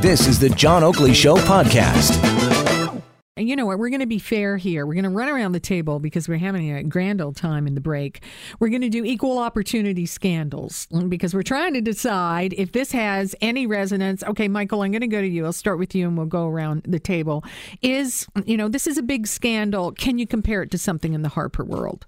This is the John Oakley Show podcast. And you know what? We're going to be fair here. We're going to run around the table because we're having a grand old time in the break. We're going to do equal opportunity scandals mm, because we're trying to decide if this has any resonance. Okay, Michael, I'm going to go to you. I'll start with you and we'll go around the table. Is, you know, this is a big scandal. Can you compare it to something in the Harper world?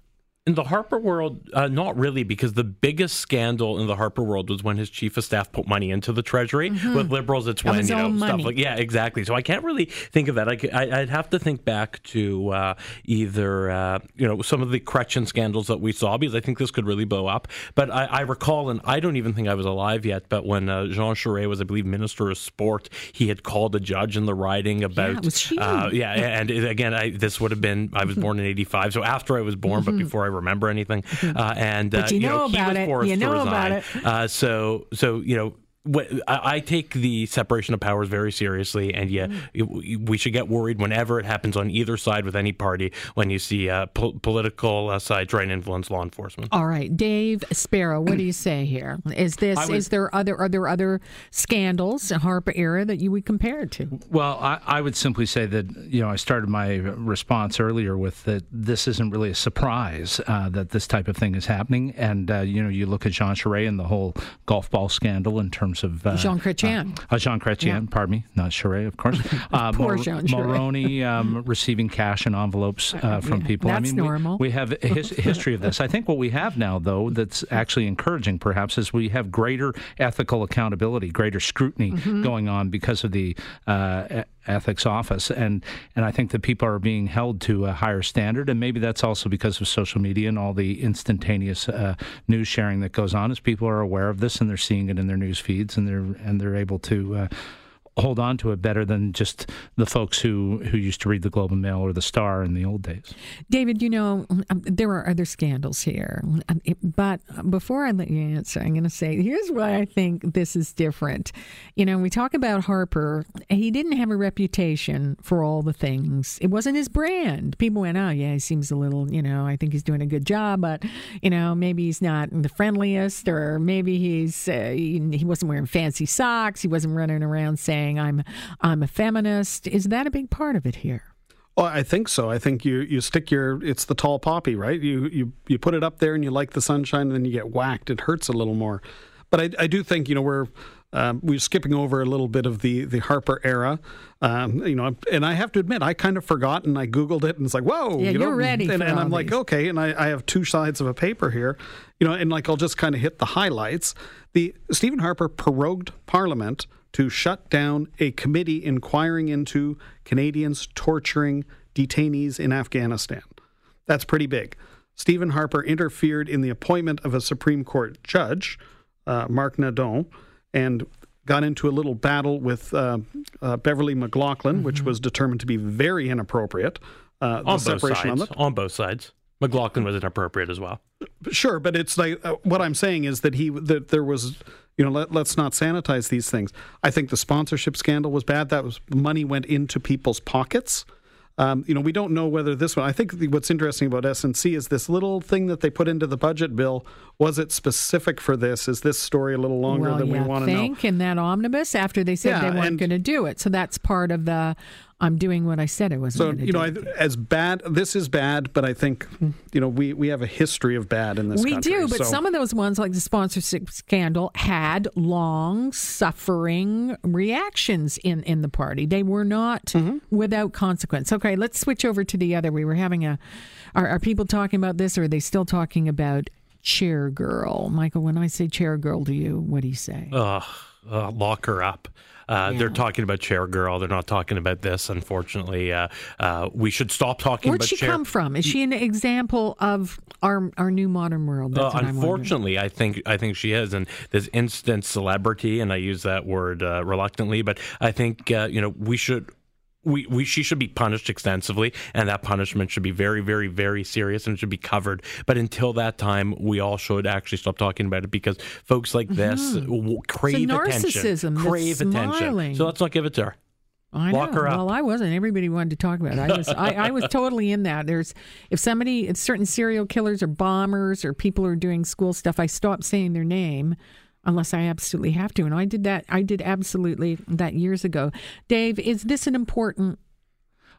In the Harper world, uh, not really, because the biggest scandal in the Harper world was when his chief of staff put money into the treasury. Mm-hmm. With liberals, it's when you know stuff like yeah, exactly. So I can't really think of that. I, would have to think back to uh, either uh, you know some of the Chrétien scandals that we saw because I think this could really blow up. But I, I recall, and I don't even think I was alive yet, but when uh, Jean Charest was, I believe, minister of sport, he had called a judge in the riding about yeah, uh, yeah and again, I, this would have been I was born in '85, so after I was born, mm-hmm. but before I remember anything. Uh, and but you, uh, you know, know about it. You know about it. Uh, so so you know I take the separation of powers very seriously, and yet mm. we should get worried whenever it happens on either side with any party when you see uh, po- political uh, sides trying to influence law enforcement. All right, Dave Sparrow, what do you say here? Is this would, is there other are there other scandals in Harper era that you would compare it to? Well, I, I would simply say that you know I started my response earlier with that this isn't really a surprise uh, that this type of thing is happening, and uh, you know you look at Jean Charest and the whole golf ball scandal in terms terms of uh, Jean Chrétien. Uh, uh, Jean Chrétien, yeah. pardon me, not Charest, of course. Uh, Poor Mor- Jean Mulroney um, receiving cash and envelopes uh, from yeah, people. That's I mean, normal. We, we have a his, history of this. I think what we have now, though, that's actually encouraging, perhaps, is we have greater ethical accountability, greater scrutiny mm-hmm. going on because of the uh, ethics office, and and I think that people are being held to a higher standard, and maybe that's also because of social media and all the instantaneous uh, news sharing that goes on. As people are aware of this and they're seeing it in their news feeds, and they're and they're able to uh, hold on to it better than just the folks who, who used to read the Globe and Mail or the Star in the old days. David, you know, um, there are other scandals here. Um, but before I let you answer, I'm going to say here's why I think this is different. You know, we talk about Harper, he didn't have a reputation for all the things, it wasn't his brand. People went, oh, yeah, he seems a little, you know, I think he's doing a good job, but, you know, maybe he's not the friendliest, or maybe he's, uh, he wasn't wearing fancy socks, he wasn't running around saying, saying I'm I'm a feminist. Is that a big part of it here? Well, I think so. I think you, you stick your it's the tall poppy, right? You you you put it up there and you like the sunshine, and then you get whacked. It hurts a little more. But I, I do think you know we're um, we're skipping over a little bit of the the Harper era, um, you know. And I have to admit, I kind of forgot, and I googled it, and it's like, whoa, yeah, you are ready. And, and I'm these. like, okay, and I, I have two sides of a paper here, you know, and like I'll just kind of hit the highlights. The Stephen Harper prorogued Parliament to shut down a committee inquiring into Canadians torturing detainees in Afghanistan. That's pretty big. Stephen Harper interfered in the appointment of a Supreme Court judge, uh, Marc Nadon, and got into a little battle with uh, uh, Beverley McLachlin, mm-hmm. which was determined to be very inappropriate. Uh, on both sides. On, on both sides. McLachlin was inappropriate as well. Sure, but it's like uh, what I'm saying is that he that there was you know let, let's not sanitize these things. I think the sponsorship scandal was bad. That was money went into people's pockets. Um, you know, we don't know whether this one. I think the, what's interesting about SNC is this little thing that they put into the budget bill. Was it specific for this? Is this story a little longer well, than we want to know? Think in that omnibus after they said yeah, they weren't going to do it. So that's part of the I'm doing what I said I was. So you know, I, as bad, this is bad, but I think you know we we have a history of bad in this. We country, do, but so. some of those ones, like the sponsorship scandal, had long suffering reactions in in the party. They were not mm-hmm. without consequence. Okay, let's switch over to the other. We were having a. Are, are people talking about this, or are they still talking about chair girl? Michael, when I say chair girl to you, what do you say? Ugh, uh, lock her up. Uh, yeah. They're talking about Chair Girl. They're not talking about this. Unfortunately, uh, uh, we should stop talking. Where'd she Chair- come from? Is she an example of our our new modern world? Uh, unfortunately, I think I think she is, and this instant celebrity, and I use that word uh, reluctantly, but I think uh, you know we should we, we she should be punished extensively, and that punishment should be very, very, very serious and should be covered. But until that time, we all should actually stop talking about it because folks like this mm-hmm. crave attention, crave attention. So let's not give it to her. I Lock know. Well, I wasn't. Everybody wanted to talk about it. I was. I, I, was totally in that. There's if somebody, if certain serial killers or bombers or people who are doing school stuff, I stop saying their name unless I absolutely have to. And I did that. I did absolutely that years ago. Dave, is this an important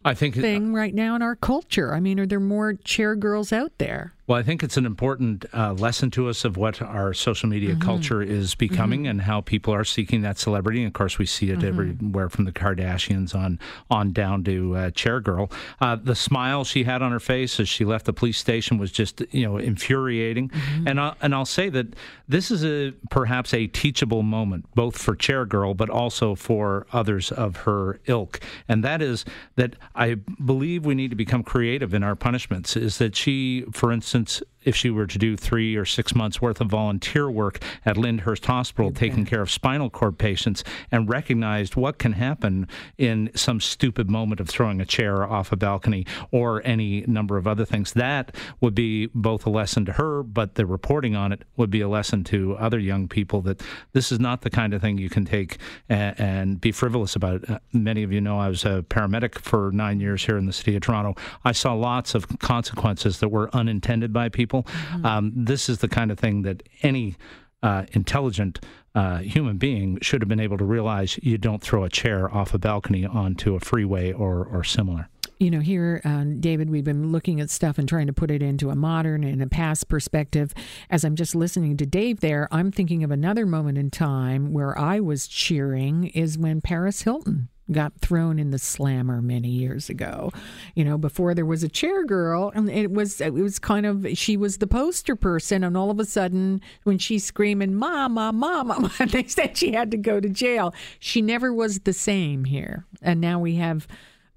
I think thing right now in our culture? I mean, are there more chair girls out there? Well, I think it's an important uh, lesson to us of what our social media mm-hmm. culture is becoming mm-hmm. and how people are seeking that celebrity. And of course, we see it mm-hmm. everywhere from the Kardashians on on down to uh, Chair Girl. Uh, the smile she had on her face as she left the police station was just you know infuriating. Mm-hmm. And I, and I'll say that this is a perhaps a teachable moment both for Chair Girl but also for others of her ilk. And that is that I believe we need to become creative in our punishments. Is that she, for instance instance, if she were to do three or six months worth of volunteer work at Lyndhurst Hospital, okay. taking care of spinal cord patients, and recognized what can happen in some stupid moment of throwing a chair off a balcony or any number of other things, that would be both a lesson to her, but the reporting on it would be a lesson to other young people that this is not the kind of thing you can take and, and be frivolous about. Uh, many of you know I was a paramedic for nine years here in the city of Toronto. I saw lots of consequences that were unintended by people. Mm-hmm. Um, this is the kind of thing that any uh, intelligent uh, human being should have been able to realize you don't throw a chair off a balcony onto a freeway or, or similar. You know, here, uh, David, we've been looking at stuff and trying to put it into a modern and a past perspective. As I'm just listening to Dave there, I'm thinking of another moment in time where I was cheering is when Paris Hilton got thrown in the slammer many years ago. You know, before there was a chair girl, and it was it was kind of she was the poster person, and all of a sudden, when she's screaming "Mama, Mama," they said she had to go to jail. She never was the same here, and now we have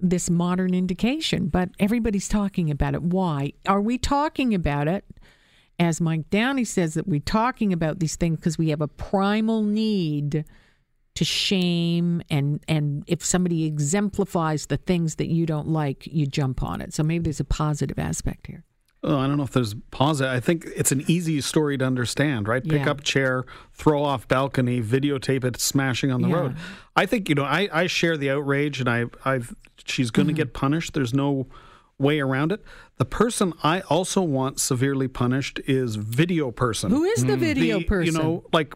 this modern indication. But everybody's talking about it. Why are we talking about it? As Mike Downey says, that we're talking about these things because we have a primal need to shame and and if somebody exemplifies the things that you don't like you jump on it so maybe there's a positive aspect here oh, I don't know if there's positive. I think it's an easy story to understand, right? Pick yeah. up chair, throw off balcony, videotape it smashing on the yeah. road. I think you know I, I share the outrage, and I I've she's going to mm-hmm. get punished. There's no way around it. The person I also want severely punished is video person. Who is the mm. video the, person? You know, like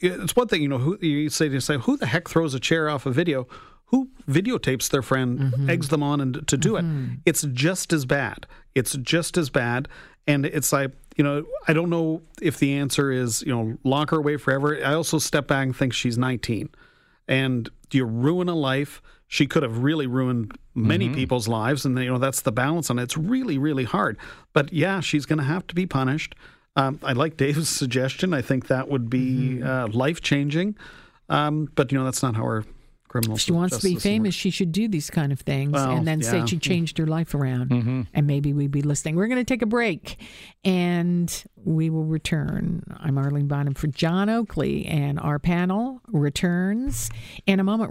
it's one thing, you know, who you say to say, who the heck throws a chair off a video? Who videotapes their friend, mm-hmm. eggs them on, and to do mm-hmm. it? It's just as bad. It's just as bad, and it's like you know, I don't know if the answer is you know lock her away forever. I also step back and think she's 19, and do you ruin a life? She could have really ruined many mm-hmm. people's lives, and you know that's the balance, and it's really, really hard. But yeah, she's going to have to be punished. Um, I like Dave's suggestion. I think that would be mm-hmm. uh, life changing. Um, but you know, that's not how our criminal. She wants to be famous. Works. She should do these kind of things, well, and then yeah. say she changed her life around, mm-hmm. and maybe we'd be listening. We're going to take a break, and we will return. I'm Arlene Bynon for John Oakley, and our panel returns in a moment.